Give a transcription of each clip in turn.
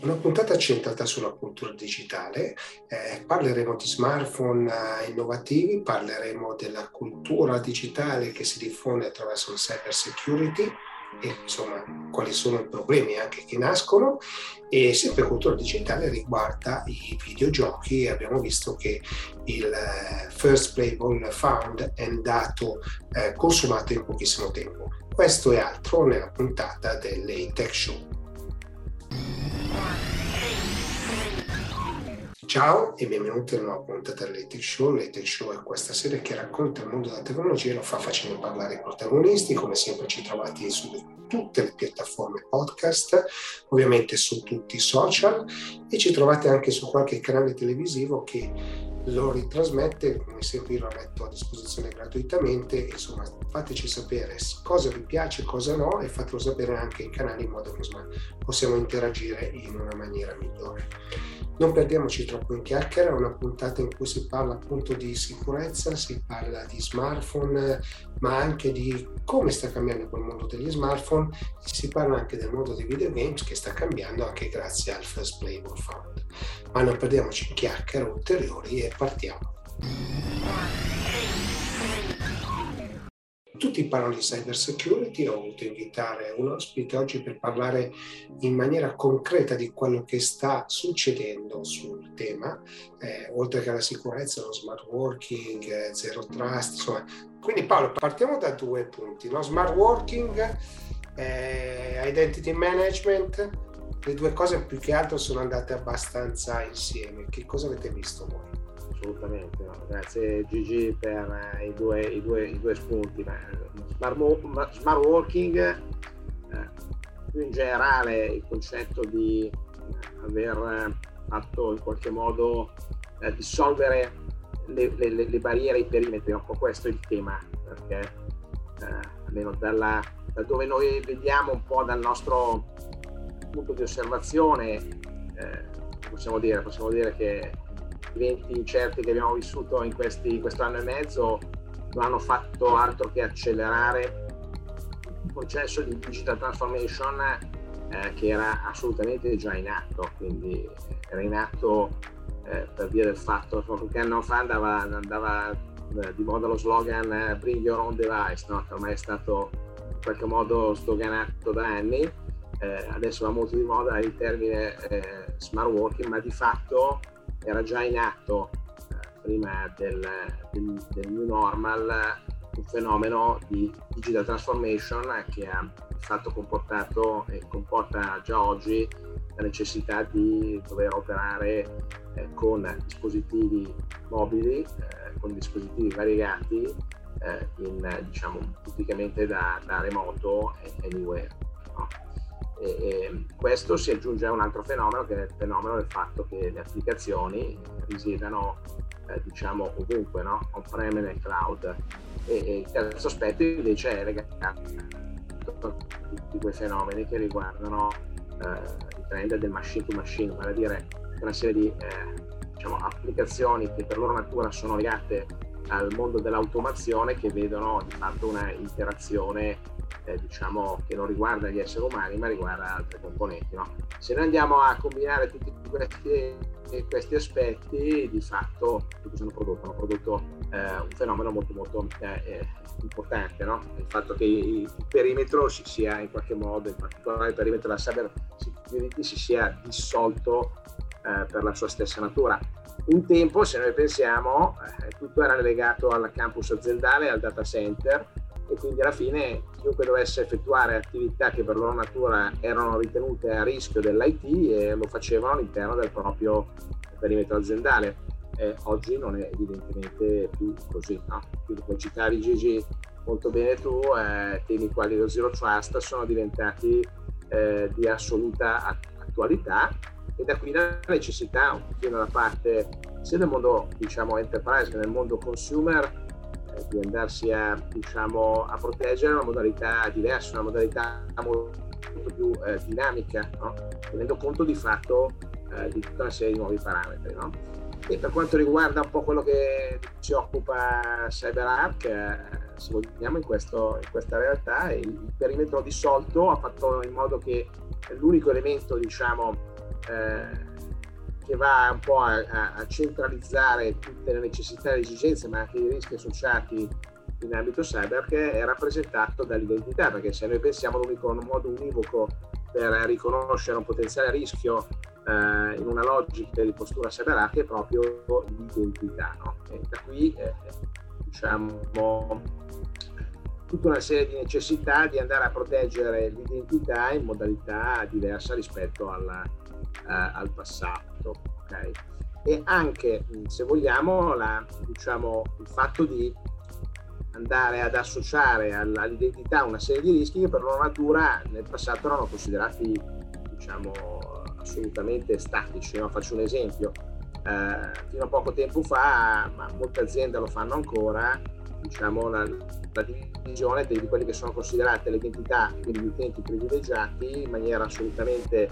Una puntata centrata sulla cultura digitale, eh, parleremo di smartphone eh, innovativi, parleremo della cultura digitale che si diffonde attraverso il cyber security e insomma quali sono i problemi anche che nascono e sempre cultura digitale riguarda i videogiochi. Abbiamo visto che il eh, first playable found è andato eh, consumato in pochissimo tempo. Questo e altro nella puntata delle Tech Show Ciao e benvenuti a una nuova puntata dell'Etech Show. L'Etech Show è questa serie che racconta il mondo della tecnologia e lo fa facendo parlare i protagonisti. Come sempre ci trovate su tutte le piattaforme podcast, ovviamente su tutti i social e ci trovate anche su qualche canale televisivo che lo ritrasmette, come sempre io lo metto a disposizione gratuitamente, insomma fateci sapere cosa vi piace, cosa no e fatelo sapere anche ai canali in modo che possiamo interagire in una maniera migliore. Non perdiamoci troppo in chiacchiere, è una puntata in cui si parla appunto di sicurezza, si parla di smartphone, ma anche di come sta cambiando quel mondo degli smartphone, si parla anche del mondo dei videogames che sta cambiando anche grazie al First Playable Fund. Ma non perdiamoci in chiacchiere ulteriori e partiamo. Tutti parlano di cyber security, ho voluto invitare un ospite oggi per parlare in maniera concreta di quello che sta succedendo sul tema, eh, oltre che alla sicurezza, lo smart working, eh, zero trust, insomma. Quindi Paolo, partiamo da due punti, no? smart working, eh, identity management, le due cose più che altro sono andate abbastanza insieme. Che cosa avete visto voi? Assolutamente. No. Grazie Gigi per eh, i, due, i, due, i, due, spunti. Ma, smart, smart working, eh, più in generale il concetto di aver fatto in qualche modo eh, dissolvere le, le, le, barriere, i perimetri, un po' questo è il tema, perché eh, almeno dalla, da dove noi vediamo un po' dal nostro punto di osservazione, eh, possiamo dire, possiamo dire che eventi incerti che abbiamo vissuto in, questi, in questo anno e mezzo non hanno fatto altro che accelerare il processo di digital transformation eh, che era assolutamente già in atto, quindi era in atto eh, per via del fatto che qualche anno fa andava, andava eh, di moda lo slogan eh, Bring Your Own Device, no? che ormai è stato in qualche modo stoganato da anni, eh, adesso va molto di moda il termine eh, smart working, ma di fatto era già in atto eh, prima del, del, del, new normal un fenomeno di digital transformation che ha fatto comportato e comporta già oggi la necessità di dover operare eh, con dispositivi mobili, eh, con dispositivi variegati, eh, in, diciamo, tipicamente da, da remoto e anywhere. No? E, e questo si aggiunge a un altro fenomeno che è il fenomeno del fatto che le applicazioni risiedano eh, diciamo ovunque, no? on-prem e nel cloud. E, e, il terzo aspetto invece è legato a tutti quei fenomeni che riguardano eh, il trend del machine to machine, vale a dire una serie di eh, diciamo, applicazioni che per loro natura sono legate al mondo dell'automazione che vedono di fatto una interazione eh, diciamo, che non riguarda gli esseri umani ma riguarda altre componenti. No? Se noi andiamo a combinare tutti questi, questi aspetti, di fatto cosa hanno prodotto? Hanno prodotto eh, un fenomeno molto molto eh, eh, importante, no? il fatto che il perimetro si sia in qualche modo, in particolare il perimetro della cyber security, si sia dissolto eh, per la sua stessa natura. Un tempo, se noi pensiamo, eh, tutto era legato al campus aziendale, al data center, e quindi alla fine chiunque dovesse effettuare attività che per loro natura erano ritenute a rischio dell'IT eh, lo facevano all'interno del proprio perimetro aziendale. Eh, oggi non è evidentemente più così. No? Quindi come citavi Gigi molto bene tu, eh, temi quali lo Zero Trust sono diventati eh, di assoluta attualità e da qui la necessità un pochino da parte sia del mondo diciamo enterprise che del mondo consumer eh, di andarsi a, diciamo, a proteggere una modalità diversa, una modalità molto più eh, dinamica, no? tenendo conto di fatto eh, di tutta una serie di nuovi parametri. No? E per quanto riguarda un po' quello che ci occupa CyberArk, eh, se vogliamo in, questo, in, questa realtà, il perimetro dissolto ha fatto in modo che l'unico elemento diciamo, che va un po' a, a, centralizzare tutte le necessità e le esigenze, ma anche i rischi associati in ambito cyber, che è rappresentato dall'identità, perché se noi pensiamo all'unico modo univoco per riconoscere un potenziale rischio eh, in una logica di postura cyberarchi è proprio l'identità. No? Da qui eh, diciamo tutta una serie di necessità di andare a proteggere l'identità in modalità diversa rispetto alla, eh, al passato. Okay? E anche, se vogliamo, la, diciamo, il fatto di andare ad associare all'identità una serie di rischi che per loro natura nel passato erano considerati diciamo, assolutamente statici. No? Faccio un esempio. Eh, fino a poco tempo fa, ma molte aziende lo fanno ancora, diciamo, la, la divisione di quelli che sono considerate le identità, quindi gli utenti privilegiati, in maniera assolutamente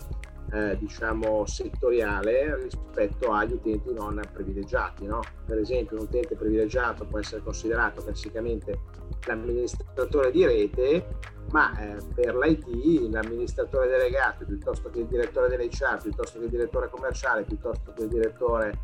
eh, diciamo settoriale rispetto agli utenti non privilegiati. No? Per esempio un utente privilegiato può essere considerato classicamente l'amministratore di rete, ma eh, per l'IT l'amministratore delegato piuttosto che il direttore dell'HR, piuttosto che il direttore commerciale, piuttosto che il direttore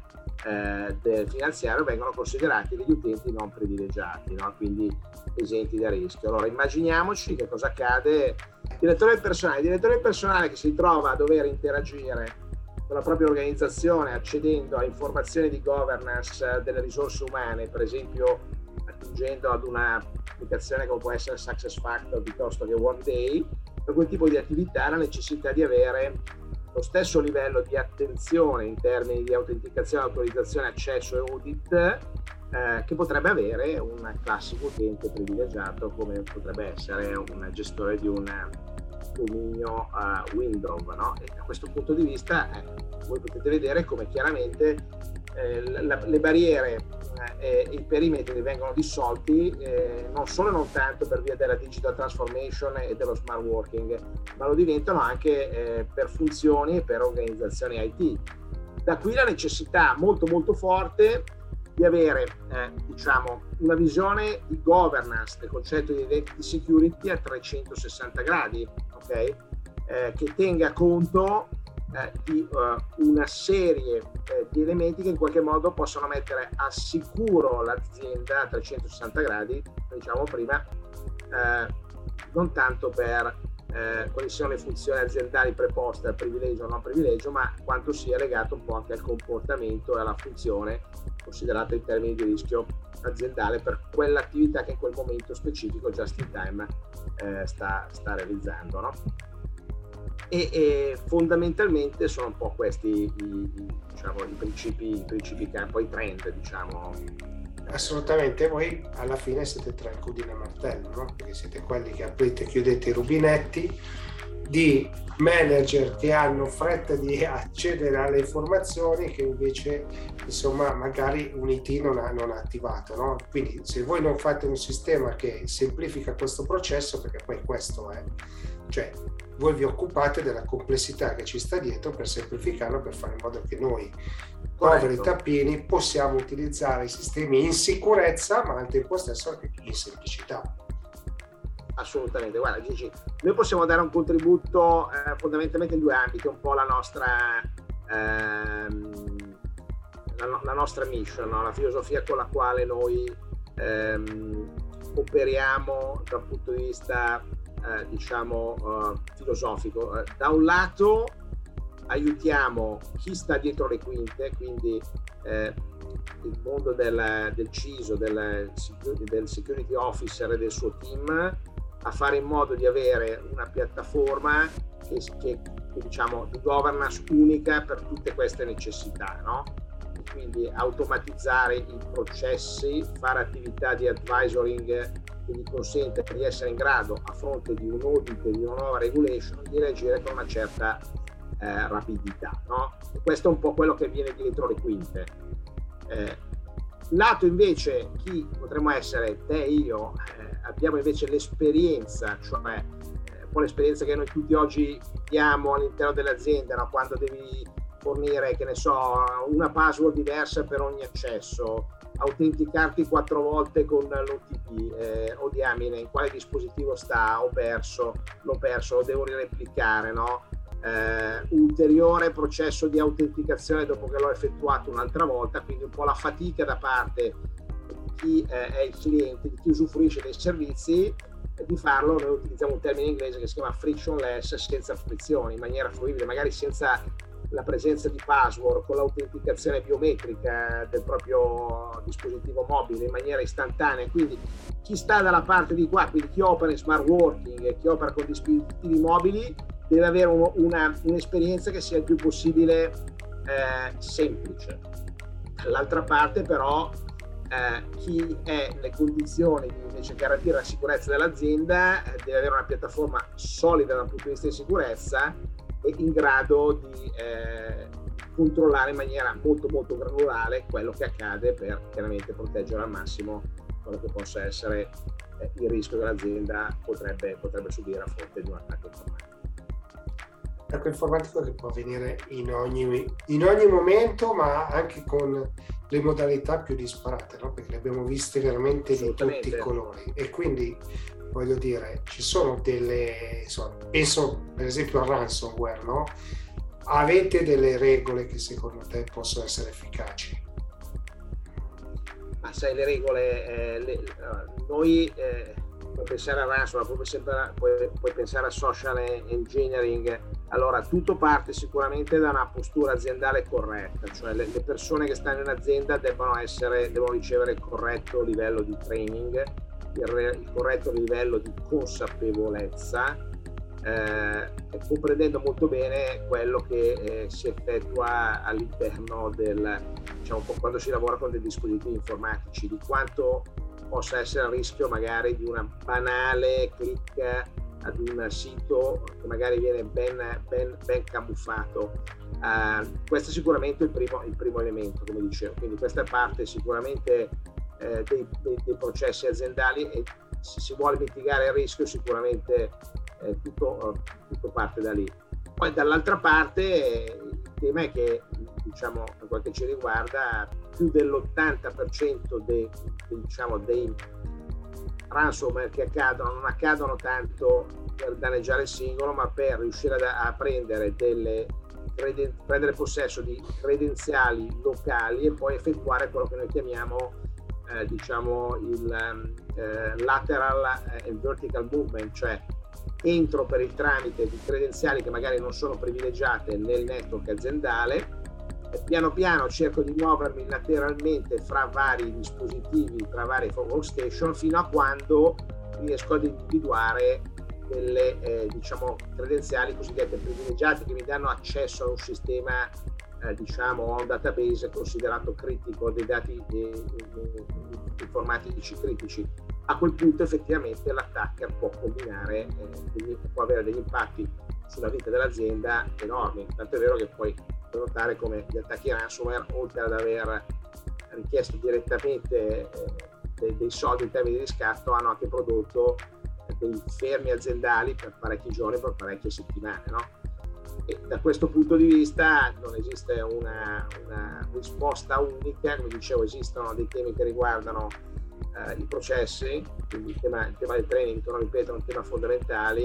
eh, del finanziario vengono considerati degli utenti non privilegiati, no? quindi esenti da rischio. Allora immaginiamoci che cosa accade. Direttore personale, direttore personale che si trova a dover interagire con la propria organizzazione accedendo a informazioni di governance delle risorse umane, per esempio attingendo ad un'applicazione come può essere SuccessFactor piuttosto che Workday, per quel tipo di attività la necessità di avere lo stesso livello di attenzione in termini di autenticazione, autorizzazione, accesso e audit eh, che potrebbe avere un classico utente privilegiato come potrebbe essere un gestore di un dominio uh, Windows. No? E da questo punto di vista eh, voi potete vedere come chiaramente eh, la, le barriere eh, e i perimetri vengono dissolti eh, non solo e non tanto per via della digital transformation e dello smart working, ma lo diventano anche eh, per funzioni e per organizzazioni IT. Da qui la necessità molto molto forte di avere eh, diciamo, una visione di governance del concetto di identity security a 360 gradi, okay? eh, che tenga conto eh, di uh, una serie eh, di elementi che in qualche modo possono mettere al sicuro l'azienda a 360 gradi, diciamo prima, eh, non tanto per eh, quali siano le funzioni aziendali preposte al privilegio o non privilegio, ma quanto sia legato un po' anche al comportamento e alla funzione considerata in termini di rischio aziendale per quell'attività che in quel momento specifico just in time eh, sta, sta, realizzando. No? E, e, fondamentalmente sono un po' questi i, diciamo, i principi, i principi poi trend, diciamo. Assolutamente, voi alla fine siete tra il cudine e martello, no? Perché siete quelli che aprite e chiudete i rubinetti di manager che hanno fretta di accedere alle informazioni che invece insomma magari un IT non ha, non ha attivato no? quindi se voi non fate un sistema che semplifica questo processo perché poi questo è cioè voi vi occupate della complessità che ci sta dietro per semplificarlo, per fare in modo che noi, poveri tappini, possiamo utilizzare i sistemi in sicurezza, ma al tempo stesso anche in semplicità. Assolutamente, guarda Gigi, noi possiamo dare un contributo eh, fondamentalmente in due ambiti, un po' la nostra, ehm, la, la, nostra mission, no? la filosofia con la quale noi ehm, operiamo dal punto di vista eh, diciamo, uh, filosofico. Eh, da un lato aiutiamo chi sta dietro le quinte, quindi eh, il mondo del, del CISO, del del security officer e del suo team a fare in modo di avere una piattaforma che, che diciamo di governance unica per tutte queste necessità, no? quindi automatizzare i processi, fare attività di advisoring che gli consente di essere in grado, a fronte di un audit di una nuova regulation, di reagire con una certa eh, rapidità. No? E questo è un po' quello che viene dietro le quinte. Eh, lato invece chi potremmo essere te e io, eh, abbiamo invece l'esperienza, cioè eh, un po' l'esperienza che noi tutti oggi abbiamo all'interno dell'azienda, no? quando devi fornire, che ne so, una password diversa per ogni accesso, autenticarti quattro volte con l'OTP, eh, o diamine, in quale dispositivo sta, ho perso, l'ho perso, lo devo replicare, no? eh, ulteriore processo di autenticazione dopo che l'ho effettuato un'altra volta, quindi un po' la fatica da parte di chi eh, è il cliente, di chi usufruisce dei servizi, di farlo, noi utilizziamo un termine inglese che si chiama frictionless, senza frizioni, in maniera fruibile, magari senza la presenza di password, con l'autenticazione biometrica del proprio dispositivo mobile in maniera istantanea. Quindi chi sta dalla parte di qua, quindi chi opera in smart working e chi opera con dispositivi mobili, deve avere uno, una, un'esperienza che sia il più possibile eh, semplice. Dall'altra parte però eh, chi è nelle condizioni di invece garantire la sicurezza dell'azienda eh, deve avere una piattaforma solida dal punto di vista di sicurezza in grado di eh, controllare in maniera molto molto granulare quello che accade per chiaramente proteggere al massimo quello che possa essere eh, il rischio che l'azienda potrebbe, potrebbe subire a fronte di un attacco informatico attacco informatico che può avvenire in ogni, in ogni momento, ma anche con le modalità più disparate, no? perché le abbiamo viste veramente di tutti i colori. E quindi voglio dire, ci sono delle, insomma, penso per esempio al ransomware, no? Avete delle regole che secondo te possono essere efficaci? Ma sai, le regole, eh, le, noi eh, puoi pensare a ransomware, puoi, puoi, puoi pensare a social engineering, allora, tutto parte sicuramente da una postura aziendale corretta, cioè le, le persone che stanno in azienda devono, essere, devono ricevere il corretto livello di training, il, il corretto livello di consapevolezza, eh, comprendendo molto bene quello che eh, si effettua all'interno del, diciamo, quando si lavora con dei dispositivi informatici, di quanto possa essere a rischio magari di una banale click ad un sito che magari viene ben, ben, ben camuffato. Uh, questo è sicuramente il primo, il primo, elemento, come dicevo, quindi questa parte sicuramente eh, dei, dei, dei, processi aziendali e se si vuole mitigare il rischio sicuramente eh, tutto, tutto, parte da lì. Poi dall'altra parte eh, il tema è che diciamo, per quel che ci riguarda più dell'80% dei, diciamo, dei ransomware che accadono non accadono tanto per danneggiare il singolo, ma per riuscire a, a prendere delle prendere possesso di credenziali locali e poi effettuare quello che noi chiamiamo eh, diciamo il eh, lateral e vertical movement, cioè entro per il tramite di credenziali che magari non sono privilegiate nel network aziendale piano piano cerco di muovermi lateralmente fra vari dispositivi, tra varie workstation, fino a quando riesco ad individuare delle eh, diciamo, credenziali cosiddette privilegiate che mi danno accesso a un sistema eh, diciamo a un database considerato critico dei dati eh, informatici critici a quel punto effettivamente l'attacker può combinare eh, può avere degli impatti sulla vita dell'azienda enormi tanto è vero che poi notare come gli attacchi ransomware, oltre ad aver richiesto direttamente eh, dei, dei, soldi in termini di riscatto, hanno anche prodotto dei fermi aziendali per parecchi giorni, per parecchie settimane. No? E da questo punto di vista non esiste una, una, risposta unica, come dicevo esistono dei temi che riguardano eh, i processi, quindi il tema, il tema del training, torno a ripetere, è un tema fondamentale,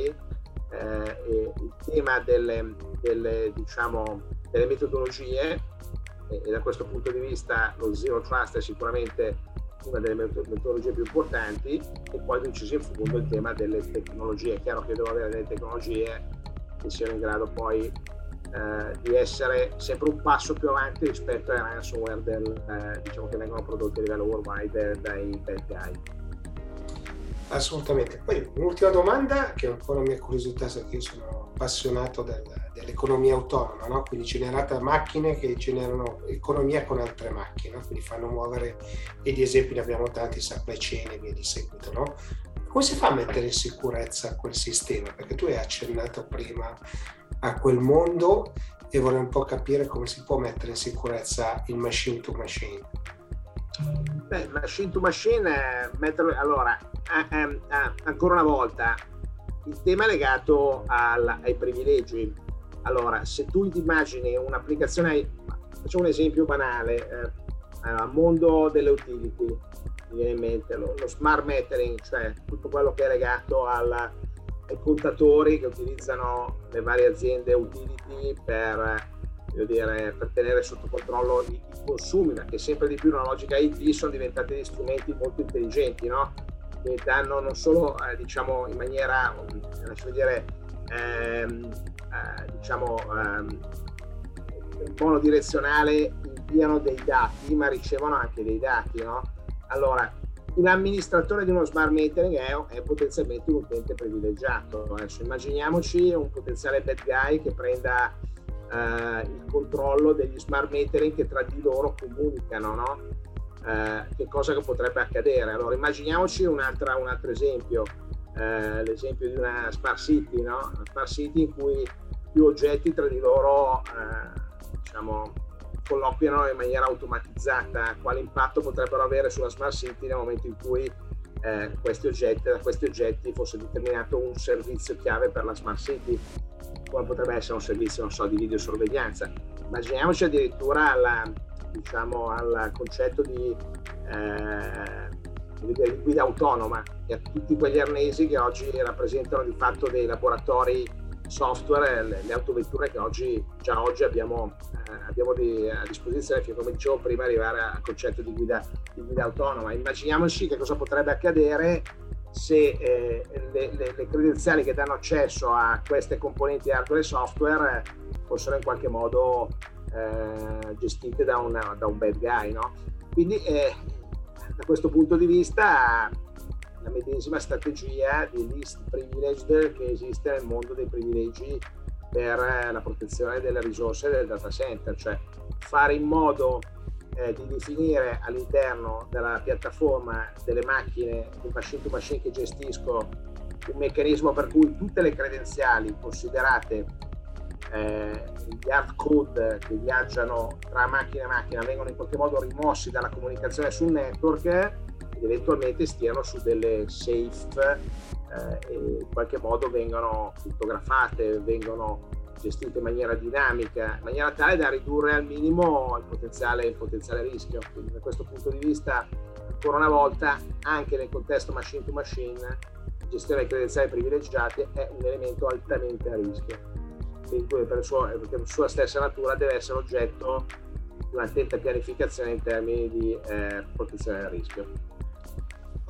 eh, il tema delle, delle diciamo, delle metodologie e, e, da questo punto di vista lo Zero Trust è sicuramente una delle metodologie più importanti e poi inciso in fondo il tema delle tecnologie. È chiaro che devo avere delle tecnologie che siano in grado poi eh, di essere sempre un passo più avanti rispetto ai ransomware del, eh, diciamo che vengono prodotti a livello worldwide dai bad guy. Assolutamente. Poi un'ultima domanda che è un po' la mia curiosità, perché io sono appassionato del, dell'economia autonoma, no? quindi generata macchine che generano economia con altre macchine, no? quindi fanno muovere, e di esempi ne abbiamo tanti, supply chain e via di seguito. No? Come si fa a mettere in sicurezza quel sistema? Perché tu hai accennato prima a quel mondo e vorrei un po' capire come si può mettere in sicurezza il machine to machine. Beh, machine to machine, metterlo, allora, eh, eh, eh, ancora una volta, il tema è legato al, ai privilegi. Allora, se tu ti immagini un'applicazione, facciamo un esempio banale, eh, al mondo delle utility, mi viene in mente lo, lo, smart metering, cioè tutto quello che è legato al, ai contatori che utilizzano le varie aziende utility per, dire, per tenere sotto controllo i, i, consumi, perché sempre di più nella logica IT sono diventati degli strumenti molto intelligenti, no? che danno non solo eh, diciamo in maniera, lasciami dire, ehm, eh, diciamo ehm, monodirezionale inviano dei dati, ma ricevono anche dei dati, no? Allora, un amministratore di uno smart metering è, è potenzialmente un utente privilegiato. Adesso immaginiamoci un potenziale bad guy che prenda eh, il controllo degli smart metering che tra di loro comunicano, no? eh, che cosa che potrebbe accadere. Allora immaginiamoci un, un altro esempio, eh, l'esempio di una smart city, no? una smart city in cui più oggetti tra di loro eh, diciamo, colloquiano in maniera automatizzata, quale impatto potrebbero avere sulla smart city nel momento in cui eh, questi oggetti, da questi oggetti fosse determinato un servizio chiave per la smart city, come potrebbe essere un servizio, non so, di videosorveglianza. Immaginiamoci addirittura alla, diciamo, al concetto di, eh, di guida autonoma e a tutti quegli arnesi che oggi rappresentano di fatto dei laboratori software, le, le autovetture che oggi, già oggi abbiamo, eh, abbiamo di, a disposizione, che come dicevo prima, arrivare al concetto di guida, di guida autonoma. Immaginiamoci che cosa potrebbe accadere se eh, le, le, le, credenziali che danno accesso a queste componenti hardware e software fossero in qualche modo eh, gestite da, una, da, un bad guy. No? Quindi eh, da questo punto di vista la medesima strategia di list privileged che esiste nel mondo dei privilegi per eh, la protezione delle risorse del data center, cioè fare in modo eh, di definire all'interno della piattaforma delle macchine, del machine to machine che gestisco, un meccanismo per cui tutte le credenziali considerate eh, gli hard code che viaggiano tra macchina e macchina vengono in qualche modo rimossi dalla comunicazione sul network eventualmente stiano su delle safe eh, e in qualche modo vengano crittografate, vengono gestite in maniera dinamica, in maniera tale da ridurre al minimo il potenziale, il potenziale rischio. Quindi da questo punto di vista, ancora una volta, anche nel contesto machine to machine, gestione credenziali privilegiate è un elemento altamente a rischio, per, per sua stessa natura deve essere oggetto di un'attenta pianificazione in termini di eh, protezione del rischio.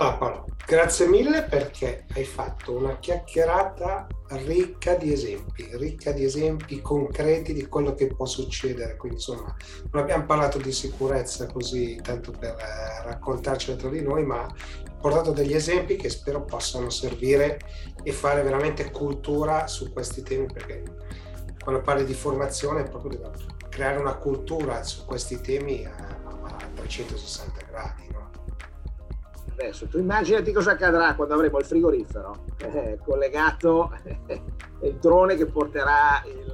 Paolo, grazie mille perché hai fatto una chiacchierata ricca di esempi, ricca di esempi concreti di quello che può succedere. Quindi, insomma, non abbiamo parlato di sicurezza così tanto per eh, raccontarcela tra di noi, ma ho portato degli esempi che spero possano servire e fare veramente cultura su questi temi perché quando parli di formazione proprio devo creare una cultura su questi temi a, a 360 gradi. No? Adesso tu immaginati cosa accadrà quando avremo il frigorifero eh, collegato il drone che porterà il,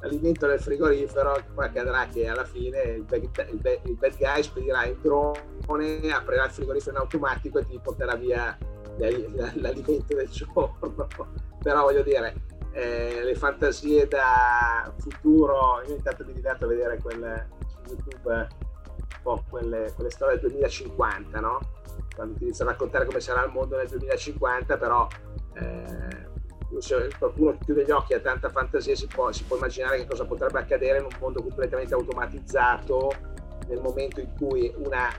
l'alimento del frigorifero, poi accadrà che alla fine il bad, il bad, il bad guy spedirà il drone, aprirà il frigorifero in automatico e ti porterà via l'alimento del giorno. Però voglio dire, eh, le fantasie da futuro, io intanto mi diverto a vedere quelle su YouTube, po' quelle, quelle storie del 2050, no? quando ti inizia a raccontare come sarà il mondo nel 2050, però eh, se qualcuno chiude gli occhi a tanta fantasia si può, si può immaginare che cosa potrebbe accadere in un mondo completamente automatizzato nel momento in cui una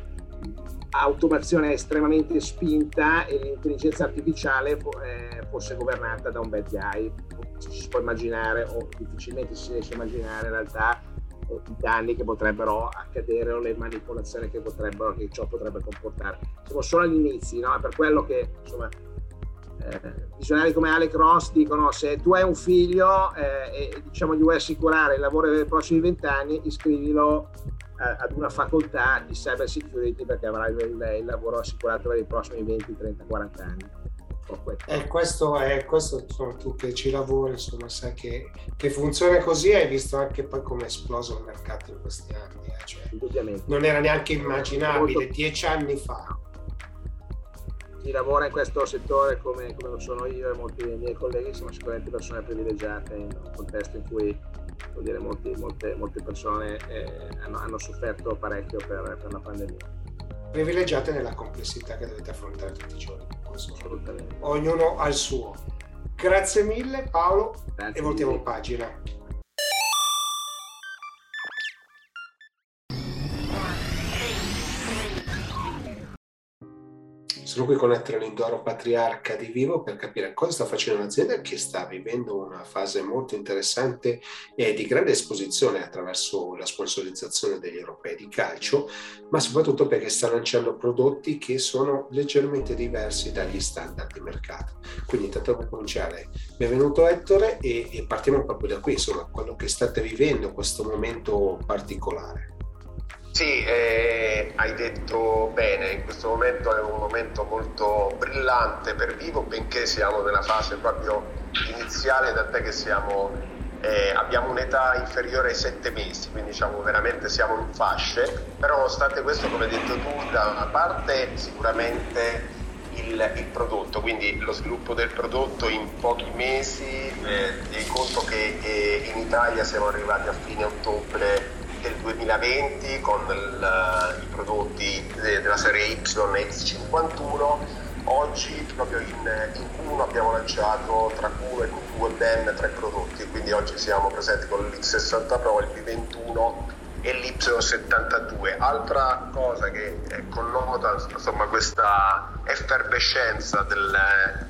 automazione estremamente spinta e l'intelligenza artificiale eh, fosse governata da un bad guy. Si può immaginare, o difficilmente si riesce a immaginare in realtà, i danni che potrebbero accadere o le manipolazioni che, potrebbero, che ciò potrebbe comportare. Siamo solo agli inizi, no? Per quello che insomma, eh, visionari come Alec Ross dicono se tu hai un figlio eh, e diciamo, gli vuoi assicurare il lavoro dei prossimi vent'anni, iscrivilo eh, ad una facoltà di cyber security perché avrai il, il lavoro assicurato per i prossimi 20, 30, 40 anni. E questo è questo, insomma, tu che ci lavori, insomma, sai che, che, funziona così, hai visto anche poi come è esploso il mercato in questi anni. Eh? Cioè, non era neanche immaginabile molto... dieci anni fa. Chi lavora in questo settore come, come lo sono io e molti dei miei colleghi sono sicuramente persone privilegiate in un contesto in cui dire, molti, molte, molte, persone eh, hanno, hanno, sofferto parecchio per, per la pandemia. Privilegiate nella complessità che dovete affrontare tutti i giorni. Ognuno ha il suo. Grazie mille Paolo Grazie e voltiamo mille. pagina. Sono qui con Ettore Lindoro, patriarca di Vivo, per capire cosa sta facendo l'azienda che sta vivendo una fase molto interessante e di grande esposizione attraverso la sponsorizzazione degli europei di calcio, ma soprattutto perché sta lanciando prodotti che sono leggermente diversi dagli standard di mercato. Quindi intanto per cominciare, benvenuto Ettore e, e partiamo proprio da qui, insomma, quello che state vivendo, questo momento particolare. Sì, eh, hai detto bene, in questo momento è un momento molto brillante per Vivo, benché siamo nella fase proprio iniziale, tant'è che siamo, eh, abbiamo un'età inferiore ai sette mesi, quindi diciamo veramente siamo in fasce, però nonostante questo, come hai detto tu, da una parte sicuramente il, il, prodotto, quindi lo sviluppo del prodotto in pochi mesi, eh, conto che eh, in Italia siamo arrivati a fine ottobre del 2020 con il, i prodotti della serie Y X51. Oggi proprio in, in Q1 abbiamo lanciato tra Q1 e Q2 ben tre prodotti, quindi oggi siamo presenti con l'X60 Pro, il P21 e l'Y72. Altra cosa che connota insomma, questa effervescenza del,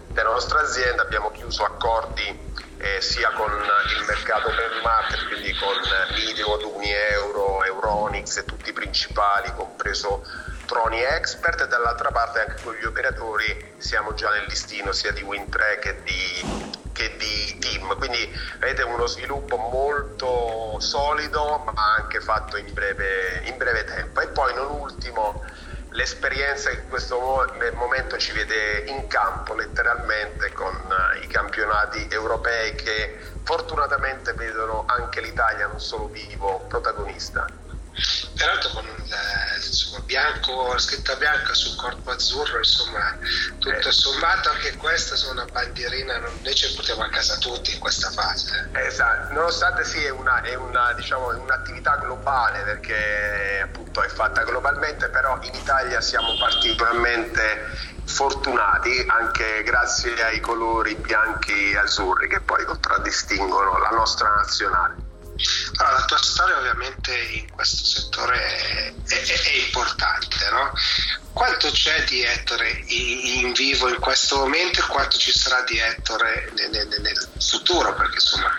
della nostra azienda, abbiamo chiuso accordi eh, sia con il mercato open market, quindi con Mideo, Unieuro, Euronix e tutti i principali, compreso Troni Expert, e dall'altra parte anche con gli operatori siamo già nel listino sia di WinTrack che di, che di Team, quindi vedete uno sviluppo molto solido ma anche fatto in breve, in breve tempo. E poi non ultimo l'esperienza in questo momento ci vede in campo letteralmente con eh, i campionati europei che fortunatamente vedono anche l'Italia, non solo vivo, protagonista peraltro con il bianco, la scritta bianca sul corpo azzurro, insomma, tutto eh. sommato anche questa sono una bandierina, noi ci portiamo a casa tutti in questa fase. Eh. Esatto, nonostante sì è, una, è una, diciamo, un'attività globale perché appunto è fatta globalmente, però in Italia siamo particolarmente fortunati anche grazie ai colori bianchi e azzurri che poi contraddistinguono la nostra nazionale. Allora, la tua storia ovviamente in questo settore è, è, è importante, no? Quanto c'è di Ettore in, vivo in questo momento e quanto ci sarà di Ettore nel, nel, nel futuro? Perché insomma,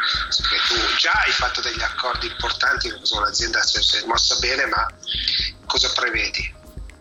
tu già hai fatto degli accordi importanti, l'azienda si è mossa bene, ma cosa prevedi?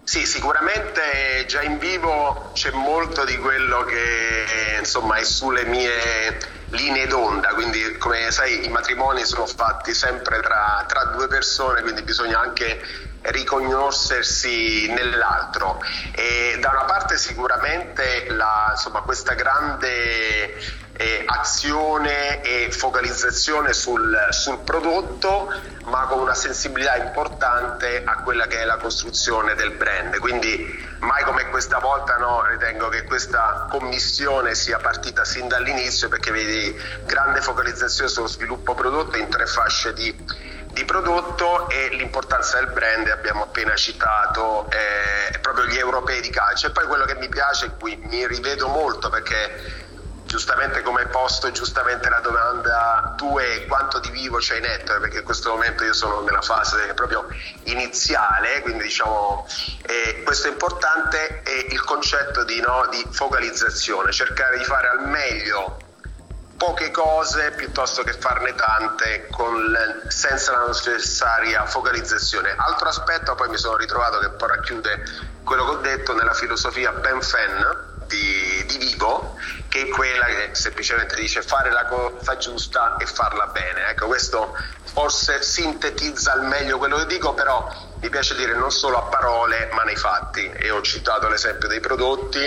Sì, sicuramente già in vivo c'è molto di quello che insomma è sulle mie linee d'onda, quindi come sai i matrimoni sono fatti sempre tra, tra due persone, quindi bisogna anche riconoscersi nell'altro. E da una parte sicuramente la, insomma, questa grande eh, azione e focalizzazione sul, sul, prodotto, ma con una sensibilità importante a quella che è la costruzione del brand. Quindi mai come questa volta no, ritengo che questa commissione sia partita sin dall'inizio perché vedi grande focalizzazione sullo sviluppo prodotto in tre fasce di di prodotto e l'importanza del brand abbiamo appena citato eh, proprio gli europei di calcio e poi quello che mi piace qui mi rivedo molto perché giustamente come hai posto giustamente la domanda tu e quanto di vivo c'hai netto perché in questo momento io sono nella fase proprio iniziale quindi diciamo eh, questo è importante è il concetto di, no, di focalizzazione cercare di fare al meglio poche cose piuttosto che farne tante con, senza la necessaria focalizzazione. Altro aspetto, poi mi sono ritrovato che poi racchiude quello che ho detto nella filosofia Ben Fenn di, di Vivo, che è quella che semplicemente dice fare la cosa giusta e farla bene. Ecco, questo forse sintetizza al meglio quello che dico, però mi piace dire non solo a parole ma nei fatti. E ho citato l'esempio dei prodotti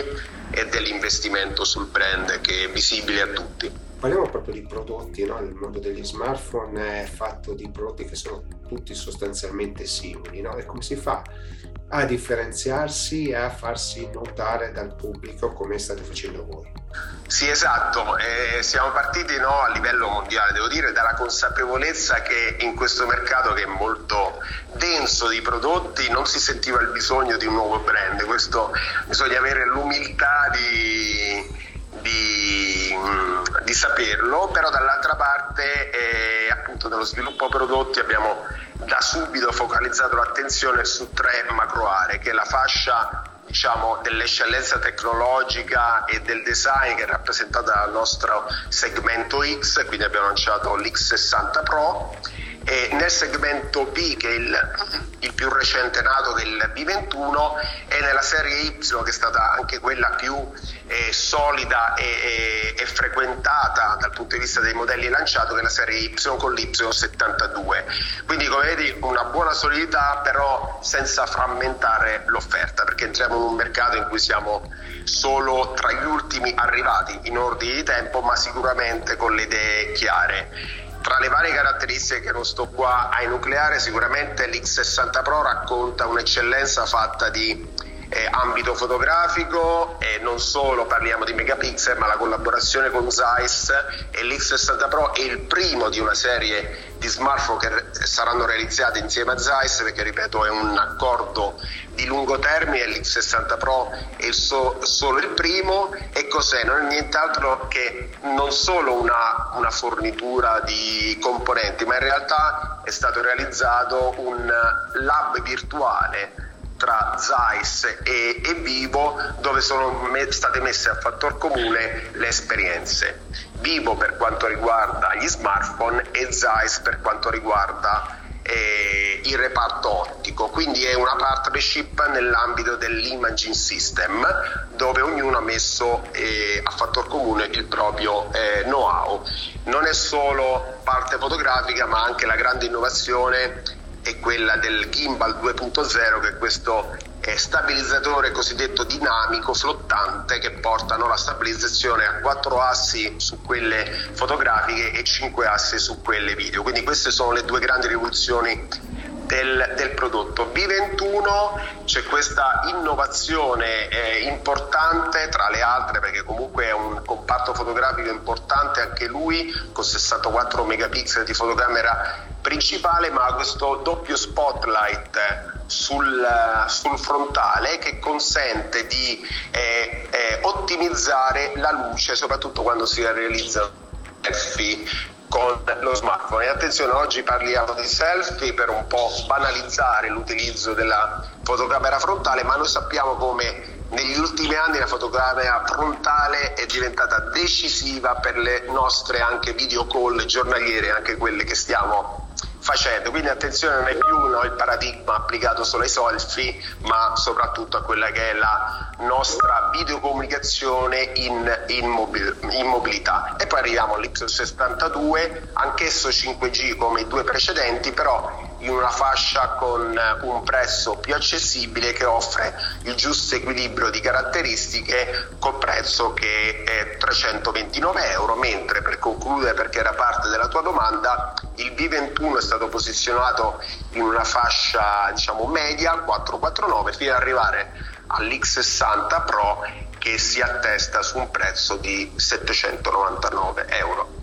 e dell'investimento sul brand che è visibile a tutti parliamo proprio di prodotti, no? il mondo degli smartphone è fatto di prodotti che sono tutti sostanzialmente simili, no? e come si fa a differenziarsi e a farsi notare dal pubblico come state facendo voi? Sì, esatto, eh, siamo partiti no, a livello mondiale, devo dire, dalla consapevolezza che in questo mercato che è molto denso di prodotti non si sentiva il bisogno di un nuovo brand, questo bisogna avere l'umiltà di di, di saperlo, però dall'altra parte eh, appunto nello sviluppo prodotti abbiamo da subito focalizzato l'attenzione su tre macro aree, che è la fascia diciamo, dell'eccellenza tecnologica e del design che è rappresentata dal nostro segmento X, quindi abbiamo lanciato l'X60 Pro e nel segmento B che è il, il più recente nato il B21 e nella serie Y che è stata anche quella più eh, solida e, e, e, frequentata dal punto di vista dei modelli lanciati che è la serie Y con l'Y72 quindi come vedi una buona solidità però senza frammentare l'offerta perché entriamo in un mercato in cui siamo solo tra gli ultimi arrivati in ordine di tempo ma sicuramente con le idee chiare tra le varie caratteristiche che non sto qua a enucleare, sicuramente l'X60 Pro racconta un'eccellenza fatta di eh, ambito fotografico e non solo parliamo di megapixel ma la collaborazione con Zeiss e l'X60 Pro è il primo di una serie di smartphone che saranno realizzati insieme a Zeiss perché ripeto è un accordo di lungo termine l'X60 Pro è so, solo il primo e cos'è? Non è nient'altro che non solo una, una fornitura di componenti ma in realtà è stato realizzato un lab virtuale tra Zeiss e, e Vivo dove sono me, state messe a fattor comune le esperienze. Vivo per quanto riguarda gli smartphone e Zeiss per quanto riguarda eh, il reparto ottico, quindi è una partnership nell'ambito dell'imaging system dove ognuno ha messo eh, a fattor comune il proprio eh, know-how. Non è solo parte fotografica ma anche la grande innovazione è quella del gimbal 2.0 che è questo eh, stabilizzatore cosiddetto dinamico flottante che portano la stabilizzazione a quattro assi su quelle fotografiche e cinque assi su quelle video. Quindi queste sono le due grandi rivoluzioni del, del, prodotto. B21 c'è questa innovazione eh, importante tra le altre perché comunque è un comparto fotografico importante anche lui con 64 megapixel di fotocamera principale ma ha questo doppio spotlight sul, sul frontale che consente di eh, eh, ottimizzare la luce soprattutto quando si realizza selfie con lo smartphone. E attenzione, oggi parliamo di selfie per un po' banalizzare l'utilizzo della fotocamera frontale, ma noi sappiamo come negli ultimi anni la fotocamera frontale è diventata decisiva per le nostre anche video call giornaliere, anche quelle che stiamo facendo. Quindi attenzione, non è più no, il paradigma applicato solo ai selfie, ma soprattutto a quella che è la nostra videocomunicazione in, in, mobil, in mobilità. E poi arriviamo all'X72, anch'esso 5G come i due precedenti, però in una fascia con un prezzo più accessibile che offre il giusto equilibrio di caratteristiche col prezzo che è 329 euro, mentre per concludere perché era parte della tua domanda, il B21 è stato posizionato in una fascia diciamo media 449 fino ad arrivare all'X60 Pro che si attesta su un prezzo di 799 euro.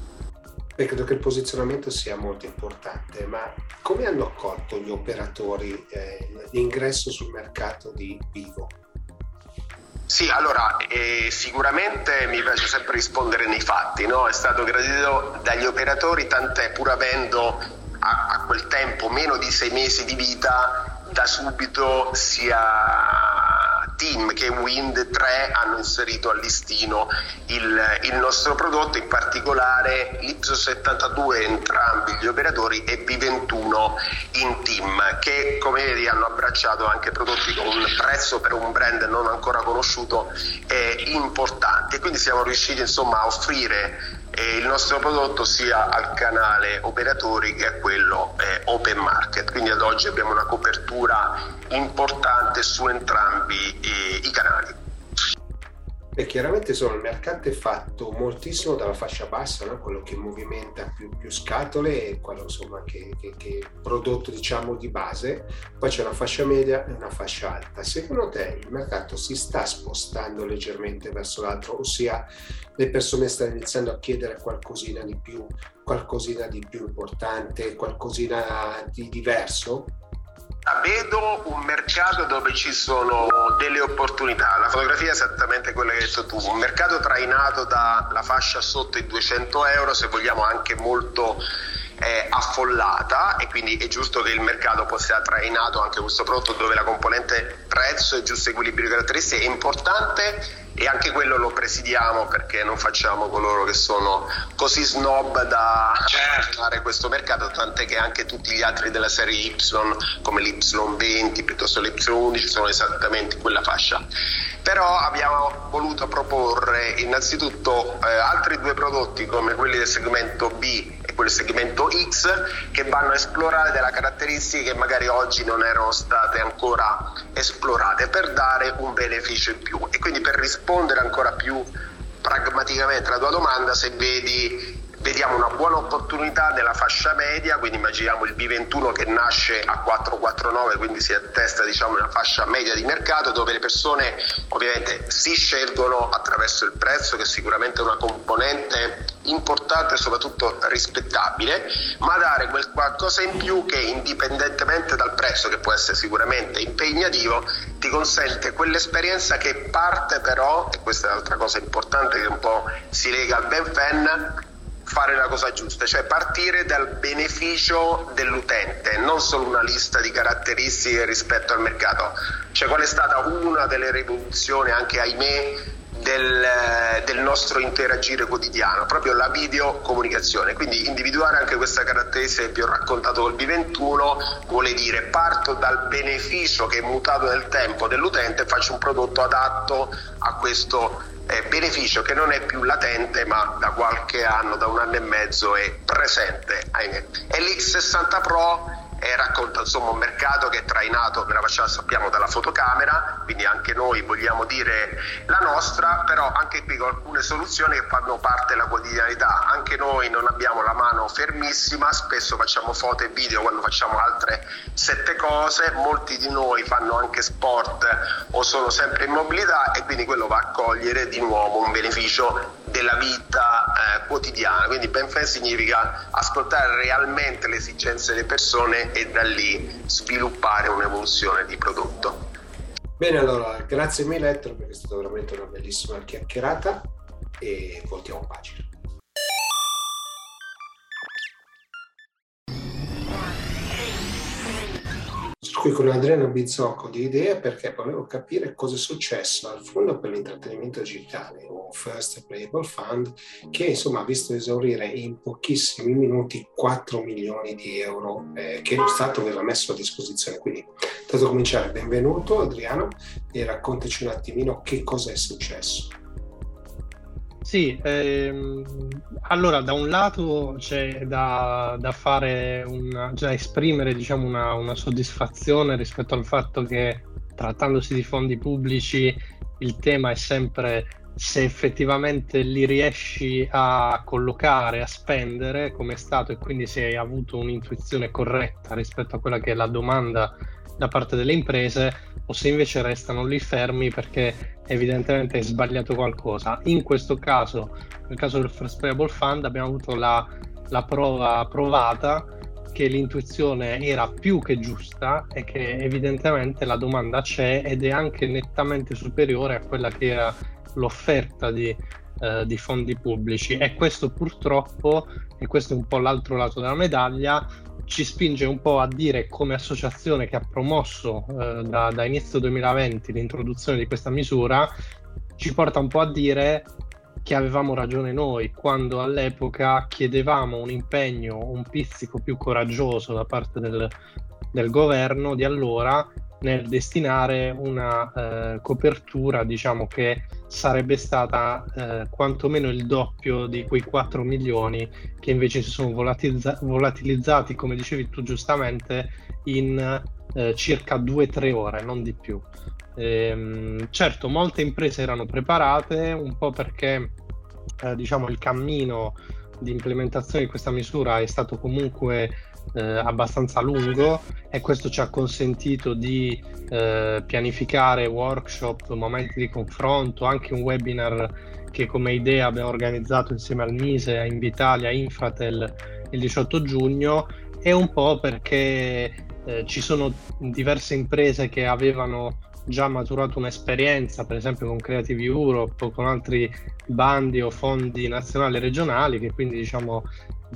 Beh, credo che il posizionamento sia molto importante, ma come hanno accolto gli operatori eh, l'ingresso sul mercato di Vivo? Sì, allora eh, sicuramente mi piace sempre rispondere nei fatti, no? è stato gradito dagli operatori, tant'è pur avendo a, a quel tempo meno di sei mesi di vita, da subito sia team che Wind 3 hanno inserito al listino il, il nostro prodotto, in particolare l'Ipsos 72 entrambi gli operatori e B21 in team che come vedi hanno abbracciato anche prodotti con un prezzo per un brand non ancora conosciuto eh, importante. Quindi siamo riusciti insomma a offrire il nostro prodotto sia al canale operatori che a quello eh, open market. Quindi ad oggi abbiamo una copertura importante su entrambi eh, i canali. Beh, chiaramente insomma, il mercato è fatto moltissimo dalla fascia bassa, no? quello che movimenta più, più scatole e quello insomma, che, che, che, prodotto diciamo, di base, poi c'è una fascia media e una fascia alta. Secondo te il mercato si sta spostando leggermente verso l'altro, ossia le persone stanno iniziando a chiedere qualcosina di più, qualcosina di più importante, qualcosina di diverso? Vedo un mercato dove ci sono delle opportunità. La fotografia è esattamente quella che hai detto tu, un mercato trainato dalla fascia sotto i 200 euro, se vogliamo anche molto eh, affollata e quindi è giusto che il mercato poi sia trainato anche questo prodotto dove la componente prezzo e giusto equilibrio caratteristiche è importante e anche quello lo presidiamo perché non facciamo coloro che sono così snob da certo. questo mercato, tant'è che anche tutti gli altri della serie Y come l'Y20 piuttosto l'Y11 sono esattamente in quella fascia. Però abbiamo voluto proporre innanzitutto eh, altri due prodotti come quelli del segmento B quel segmento X che vanno a esplorare delle caratteristiche che magari oggi non erano state ancora esplorate per dare un beneficio in più. E quindi per rispondere ancora più pragmaticamente alla tua domanda se vedi vediamo una buona opportunità nella fascia media, quindi immaginiamo il B21 che nasce a 449, quindi si attesta diciamo una fascia media di mercato dove le persone ovviamente si scelgono attraverso il prezzo che sicuramente è una componente importante e soprattutto rispettabile, ma dare quel qualcosa in più che indipendentemente dal prezzo che può essere sicuramente impegnativo ti consente quell'esperienza che parte però, e questa è l'altra cosa importante che un po' si lega al Ben Fan, fare la cosa giusta, cioè partire dal beneficio dell'utente, non solo una lista di caratteristiche rispetto al mercato. Cioè qual è stata una delle rivoluzioni, anche ahimè, del, del, nostro interagire quotidiano, proprio la videocomunicazione. Quindi individuare anche questa caratteristica che vi ho raccontato col B21 vuole dire parto dal beneficio che è mutato nel tempo dell'utente e faccio un prodotto adatto a questo eh, beneficio che non è più latente ma da qualche anno, da un anno e mezzo è presente. E l'X60 Pro e racconta insomma un mercato che è trainato, come la sappiamo, dalla fotocamera, quindi anche noi vogliamo dire la nostra, però anche qui con alcune soluzioni che fanno parte della quotidianità. Anche noi non abbiamo la mano fermissima, spesso facciamo foto e video quando facciamo altre sette cose, molti di noi fanno anche sport o sono sempre in mobilità e quindi quello va a cogliere di nuovo un beneficio della vita eh, quotidiana. Quindi benfè significa ascoltare realmente le esigenze delle persone e da lì sviluppare un'evoluzione di prodotto. Bene, allora grazie mille Ettore perché è stata veramente una bellissima chiacchierata e voltiamo pagina. Qui con Adriano Bizzocco di Idea perché volevo capire cosa è successo al Fondo per l'intrattenimento digitale o First Playable Fund che insomma ha visto esaurire in pochissimi minuti 4 milioni di euro eh, che lo Stato aveva messo a disposizione. Quindi, tanto cominciare, benvenuto Adriano e raccontaci un attimino che cosa è successo. Sì, ehm, allora da un lato c'è da, da fare una, da esprimere diciamo, una, una, soddisfazione rispetto al fatto che trattandosi di fondi pubblici il tema è sempre se effettivamente li riesci a collocare, a spendere come è stato e quindi se hai avuto un'intuizione corretta rispetto a quella che è la domanda da parte delle imprese o se invece restano lì fermi perché evidentemente hai sbagliato qualcosa. In questo caso, nel caso del First Payable Fund, abbiamo avuto la, la prova provata che l'intuizione era più che giusta e che evidentemente la domanda c'è ed è anche nettamente superiore a quella che era l'offerta di, eh, di fondi pubblici e questo purtroppo, e questo è un po' l'altro lato della medaglia, ci spinge un po' a dire come associazione che ha promosso eh, da, da, inizio 2020 l'introduzione di questa misura, ci porta un po' a dire che avevamo ragione noi quando all'epoca chiedevamo un impegno un pizzico più coraggioso da parte del, del governo di allora nel destinare una eh, copertura diciamo che sarebbe stata eh, quantomeno il doppio di quei 4 milioni che invece si sono volatilizza- volatilizzati come dicevi tu giustamente in eh, circa 2-3 ore non di più. Ehm, certo molte imprese erano preparate un po' perché eh, diciamo il cammino di implementazione di questa misura è stato comunque eh, abbastanza lungo e questo ci ha consentito di eh, pianificare workshop, momenti di confronto, anche un webinar che come idea abbiamo organizzato insieme al Mise, a Invitalia, Infratel il 18 giugno. E un po' perché eh, ci sono diverse imprese che avevano già maturato un'esperienza, per esempio con Creative Europe o con altri bandi o fondi nazionali e regionali, che quindi diciamo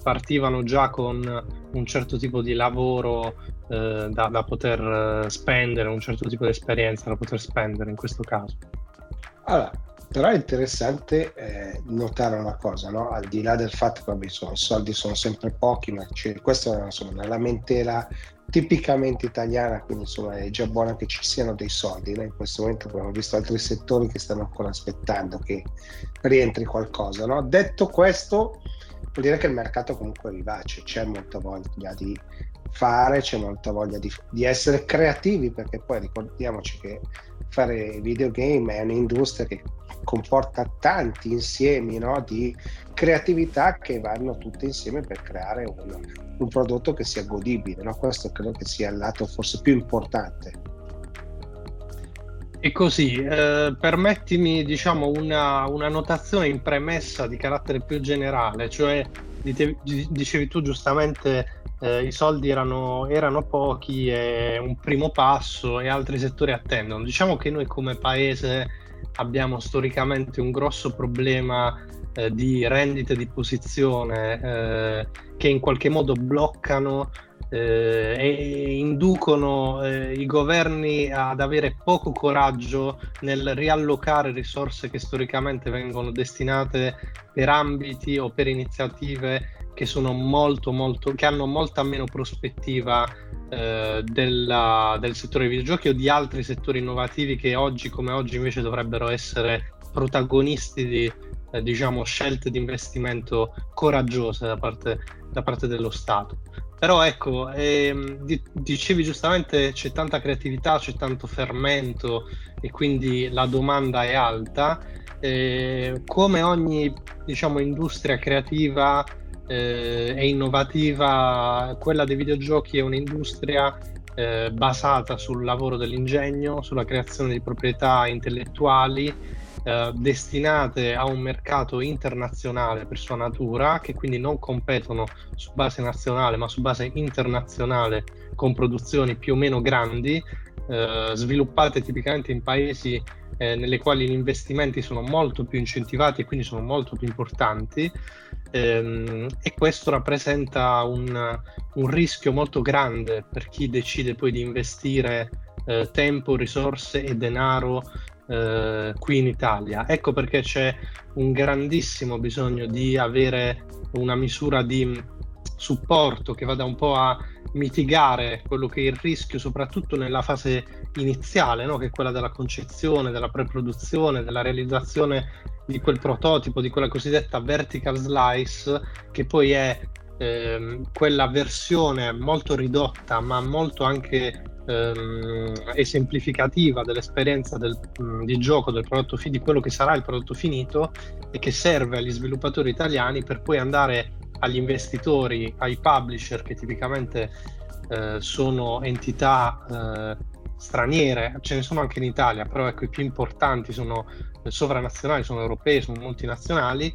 partivano già con un certo tipo di lavoro eh, da, da, poter eh, spendere, un certo tipo di esperienza da poter spendere in questo caso. Allora, però è interessante eh, notare una cosa, no? al di là del fatto che i soldi sono sempre pochi, ma questa è insomma, una lamentela tipicamente italiana, quindi insomma è già buono che ci siano dei soldi. No? In questo momento abbiamo visto altri settori che stanno ancora aspettando che rientri qualcosa. No? Detto questo, vuol dire che il mercato comunque è vivace, c'è molta voglia di fare, c'è molta voglia di, di essere creativi, perché poi ricordiamoci che fare videogame è un'industria che comporta tanti insiemi no, di creatività che vanno tutte insieme per creare un, un prodotto che sia godibile. No? Questo credo che sia il lato forse più importante. E così, eh, permettimi diciamo una, una, notazione in premessa di carattere più generale, cioè dicevi tu giustamente eh, i soldi erano, erano, pochi e un primo passo e altri settori attendono. Diciamo che noi come paese abbiamo storicamente un grosso problema eh, di rendite di posizione eh, che in qualche modo bloccano eh, e inducono eh, i governi ad avere poco coraggio nel riallocare risorse che storicamente vengono destinate per ambiti o per iniziative che molto molto che hanno molta meno prospettiva eh, della, del settore dei videogiochi o di altri settori innovativi che oggi come oggi invece dovrebbero essere protagonisti di eh, diciamo scelte di investimento coraggiose da parte, da parte dello Stato. Però ecco, ehm, dicevi giustamente c'è tanta creatività, c'è tanto fermento e quindi la domanda è alta. Eh, come ogni diciamo, industria creativa eh, e innovativa, quella dei videogiochi è un'industria eh, basata sul lavoro dell'ingegno, sulla creazione di proprietà intellettuali eh, destinate a un mercato internazionale per sua natura, che quindi non competono su base nazionale ma su base internazionale con produzioni più o meno grandi, eh, sviluppate tipicamente in paesi eh, nelle quali gli investimenti sono molto più incentivati e quindi sono molto più importanti. Ehm, e questo rappresenta un, un, rischio molto grande per chi decide poi di investire eh, tempo, risorse e denaro eh, qui in Italia. Ecco perché c'è un grandissimo bisogno di avere una misura di supporto che vada un po' a mitigare quello che è il rischio, soprattutto nella fase iniziale, no? che è quella della concezione, della preproduzione, della realizzazione di quel prototipo, di quella cosiddetta vertical slice, che poi è ehm, quella versione molto ridotta, ma molto anche ehm, esemplificativa dell'esperienza del, mh, di gioco del prodotto fi- di quello che sarà il prodotto finito e che serve agli sviluppatori italiani per poi andare agli investitori, ai publisher che tipicamente eh, sono entità eh, straniere, ce ne sono anche in Italia, però ecco i più importanti sono sovranazionali, sono europei, sono multinazionali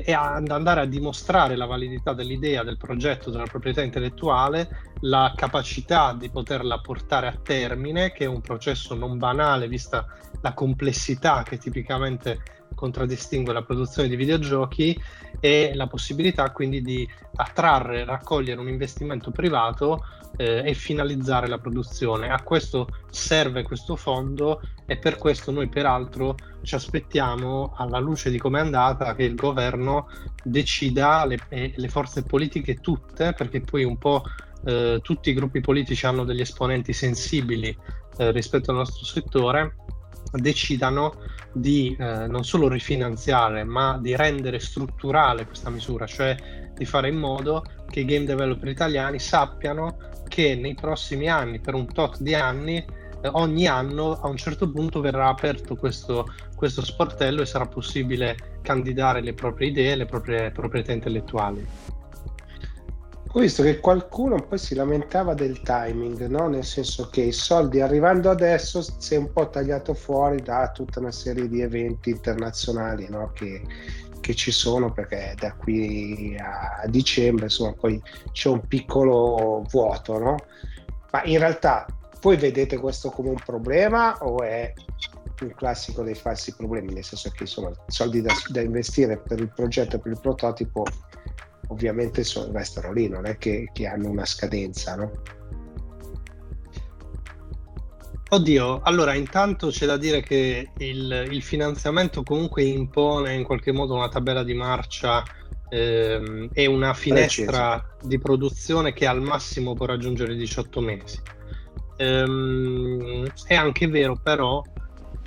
e ad andare a dimostrare la validità dell'idea, del progetto, della proprietà intellettuale, la capacità di poterla portare a termine, che è un processo non banale vista la complessità che tipicamente contraddistingue la produzione di videogiochi e la possibilità quindi di attrarre, raccogliere un investimento privato eh, e finalizzare la produzione. A questo serve questo fondo e per questo noi peraltro ci aspettiamo, alla luce di come è andata, che il governo decida, le, le forze politiche tutte, perché poi un po' eh, tutti i gruppi politici hanno degli esponenti sensibili eh, rispetto al nostro settore, decidano di eh, non solo rifinanziare, ma di rendere strutturale questa misura, cioè di fare in modo che i game developer italiani sappiano che nei prossimi anni, per un tot di anni, eh, ogni anno a un certo punto verrà aperto questo, questo sportello e sarà possibile candidare le proprie idee, le proprie proprietà intellettuali. Ho visto che qualcuno poi si lamentava del timing, no? nel senso che i soldi arrivando adesso si è un po' tagliato fuori da tutta una serie di eventi internazionali no? che, che, ci sono perché da qui a dicembre insomma poi c'è un piccolo vuoto. No? Ma in realtà voi vedete questo come un problema o è un classico dei falsi problemi, nel senso che insomma soldi da, da investire per il progetto, per il prototipo, ovviamente sono, restano lì, non è che, che hanno una scadenza, no? Oddio, allora intanto c'è da dire che il, il, finanziamento comunque impone in qualche modo una tabella di marcia ehm, e una finestra Preciso. di produzione che al massimo può raggiungere 18 mesi. Ehm, è anche vero però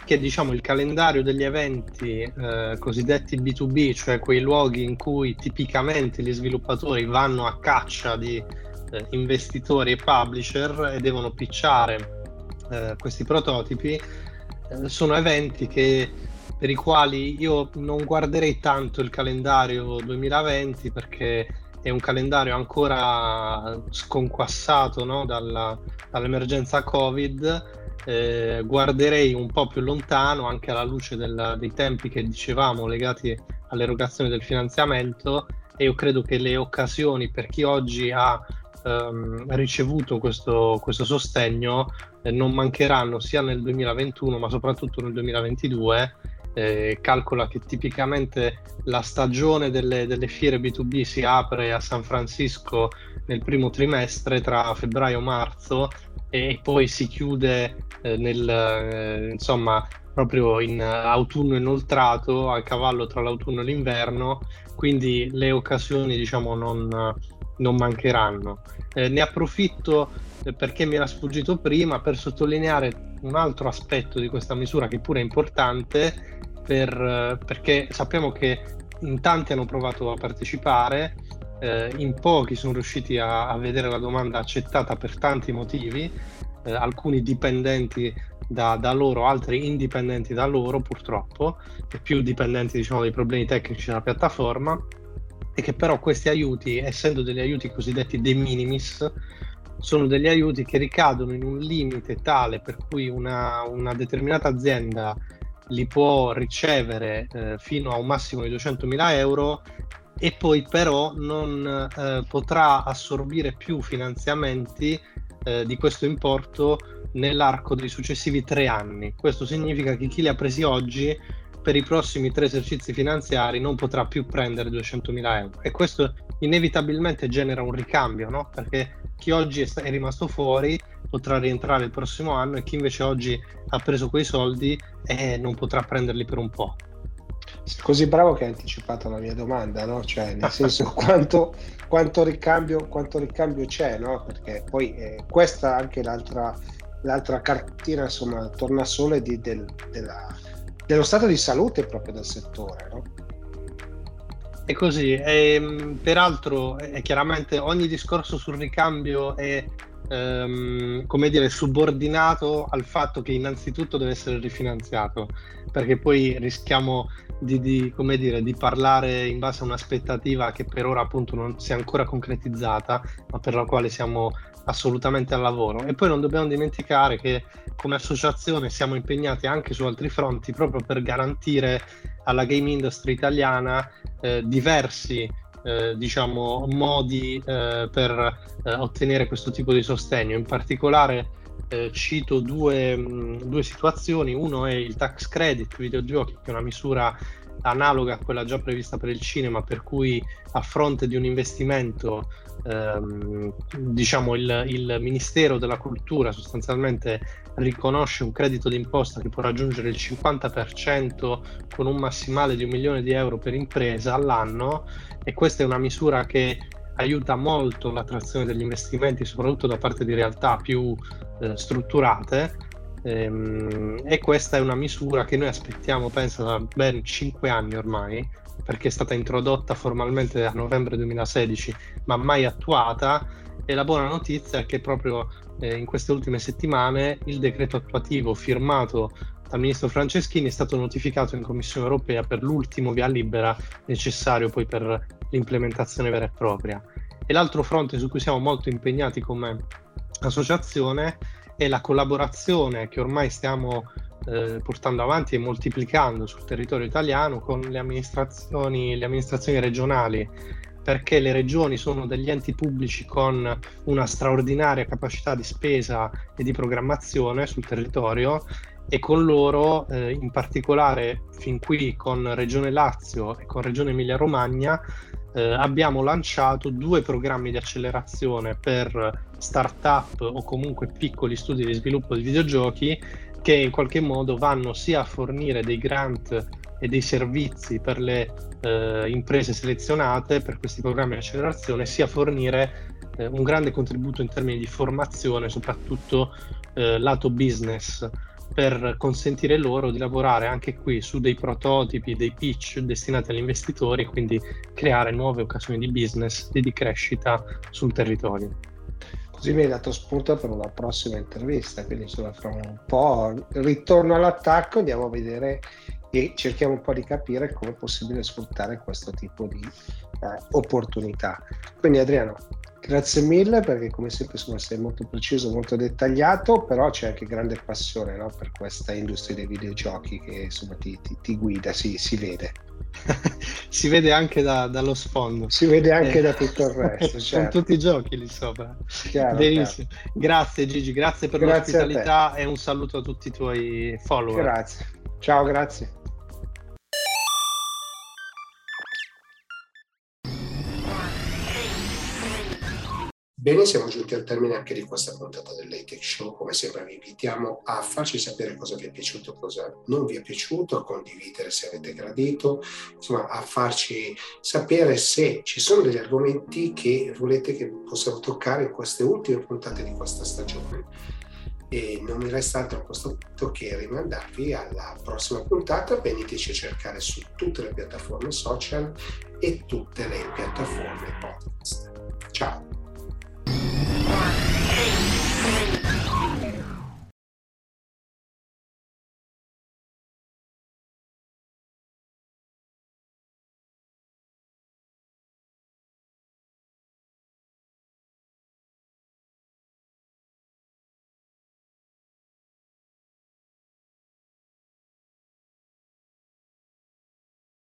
che diciamo il calendario degli eventi eh, cosiddetti B2B, cioè quei luoghi in cui tipicamente gli sviluppatori vanno a caccia di eh, investitori e publisher e devono pitchare eh, questi prototipi, eh, sono eventi che, per i quali io non guarderei tanto il calendario 2020 perché è un calendario ancora sconquassato no? Dalla, dall'emergenza Covid. Eh, guarderei un po' più lontano anche alla luce del, dei tempi che dicevamo legati all'erogazione del finanziamento e io credo che le occasioni per chi oggi ha ehm, ricevuto questo, questo sostegno eh, non mancheranno sia nel 2021 ma soprattutto nel 2022 eh, calcola che tipicamente la stagione delle, delle, fiere B2B si apre a San Francisco nel primo trimestre tra febbraio e marzo e poi si chiude eh, nel, eh, insomma proprio in autunno inoltrato a cavallo tra l'autunno e l'inverno. Quindi le occasioni diciamo non, non mancheranno. Eh, ne approfitto eh, perché mi era sfuggito prima per sottolineare un altro aspetto di questa misura che pure è importante per, perché sappiamo che in tanti hanno provato a partecipare, eh, in pochi sono riusciti a, a, vedere la domanda accettata per tanti motivi, eh, alcuni dipendenti da, da, loro, altri indipendenti da loro purtroppo, e più dipendenti diciamo dai problemi tecnici della piattaforma, e che però questi aiuti, essendo degli aiuti cosiddetti de minimis, sono degli aiuti che ricadono in un limite tale per cui una, una determinata azienda li può ricevere eh, fino a un massimo di 200.000 euro e poi però non eh, potrà assorbire più finanziamenti eh, di questo importo nell'arco dei successivi tre anni. Questo significa che chi li ha presi oggi per i prossimi tre esercizi finanziari non potrà più prendere 200.000 euro e questo inevitabilmente genera un ricambio, no? perché chi oggi è, è rimasto fuori potrà rientrare il prossimo anno e chi invece oggi ha preso quei soldi eh, non potrà prenderli per un po'. Così bravo che hai anticipato la mia domanda, no? Cioè, nel senso, quanto, quanto, ricambio, quanto ricambio c'è, no? Perché poi eh, questa è anche l'altra, l'altra cartina, insomma, tornasole di, del, della, dello stato di salute proprio del settore, no? È così, e, ehm, peraltro è chiaramente ogni discorso sul ricambio è ehm, come dire, subordinato al fatto che innanzitutto deve essere rifinanziato, perché poi rischiamo di, di, dire, di parlare in base a un'aspettativa che per ora appunto non si è ancora concretizzata, ma per la quale siamo assolutamente al lavoro. E poi non dobbiamo dimenticare che come associazione siamo impegnati anche su altri fronti proprio per garantire alla game industry italiana eh, diversi eh, diciamo, modi eh, per eh, ottenere questo tipo di sostegno. In particolare eh, cito due, mh, due, situazioni. Uno è il tax credit videogiochi, che è una misura analoga a quella già prevista per il cinema, per cui a fronte di un investimento, ehm, diciamo il, il, Ministero della Cultura sostanzialmente riconosce un credito d'imposta che può raggiungere il 50% con un massimale di un milione di euro per impresa all'anno e questa è una misura che aiuta molto l'attrazione degli investimenti, soprattutto da parte di realtà più eh, strutturate. Ehm, e questa è una misura che noi aspettiamo, penso, da ben 5 anni ormai, perché è stata introdotta formalmente a novembre 2016, ma mai attuata. E la buona notizia è che proprio eh, in queste ultime settimane il decreto attuativo firmato dal ministro Franceschini è stato notificato in Commissione europea per l'ultimo via libera necessario poi per l'implementazione vera e propria. E l'altro fronte su cui siamo molto impegnati come associazione è la collaborazione che ormai stiamo eh, portando avanti e moltiplicando sul territorio italiano con le amministrazioni, le amministrazioni regionali perché le regioni sono degli enti pubblici con una straordinaria capacità di spesa e di programmazione sul territorio e con loro, eh, in particolare fin qui con Regione Lazio e con Regione Emilia-Romagna, eh, abbiamo lanciato due programmi di accelerazione per start-up o comunque piccoli studi di sviluppo di videogiochi che in qualche modo vanno sia a fornire dei grant e dei servizi per le eh, imprese selezionate per questi programmi di accelerazione, sia fornire eh, un grande contributo in termini di formazione, soprattutto eh, lato business per consentire loro di lavorare anche qui su dei prototipi, dei pitch destinati agli investitori quindi creare nuove occasioni di business e di crescita sul territorio. Così mi hai dato spunto per una prossima intervista, quindi insomma fra un po' ritorno all'attacco, andiamo a vedere e cerchiamo un po' di capire come è possibile sfruttare questo tipo di eh, opportunità. Quindi Adriano, Grazie mille perché come sempre insomma, sei molto preciso, molto dettagliato, però c'è anche grande passione no, per questa industria dei videogiochi che insomma, ti, ti, ti guida, sì, si vede. si vede anche da, dallo sfondo. Si vede anche eh. da tutto il resto. Certo. Con tutti i giochi lì sopra. Chiaro, Benissimo. Chiaro. Grazie Gigi, grazie per grazie l'ospitalità e un saluto a tutti i tuoi follower. Grazie. Ciao, grazie. Bene, siamo giunti al termine anche di questa puntata del Late Show. Come sempre vi invitiamo a farci sapere cosa vi è piaciuto, cosa non vi è piaciuto, a condividere se avete gradito, insomma a farci sapere se ci sono degli argomenti che volete che possiamo toccare in queste ultime puntate di questa stagione. E non mi resta altro a questo punto che rimandarvi alla prossima puntata. Veniteci a cercare su tutte le piattaforme social e tutte le piattaforme podcast. Ciao!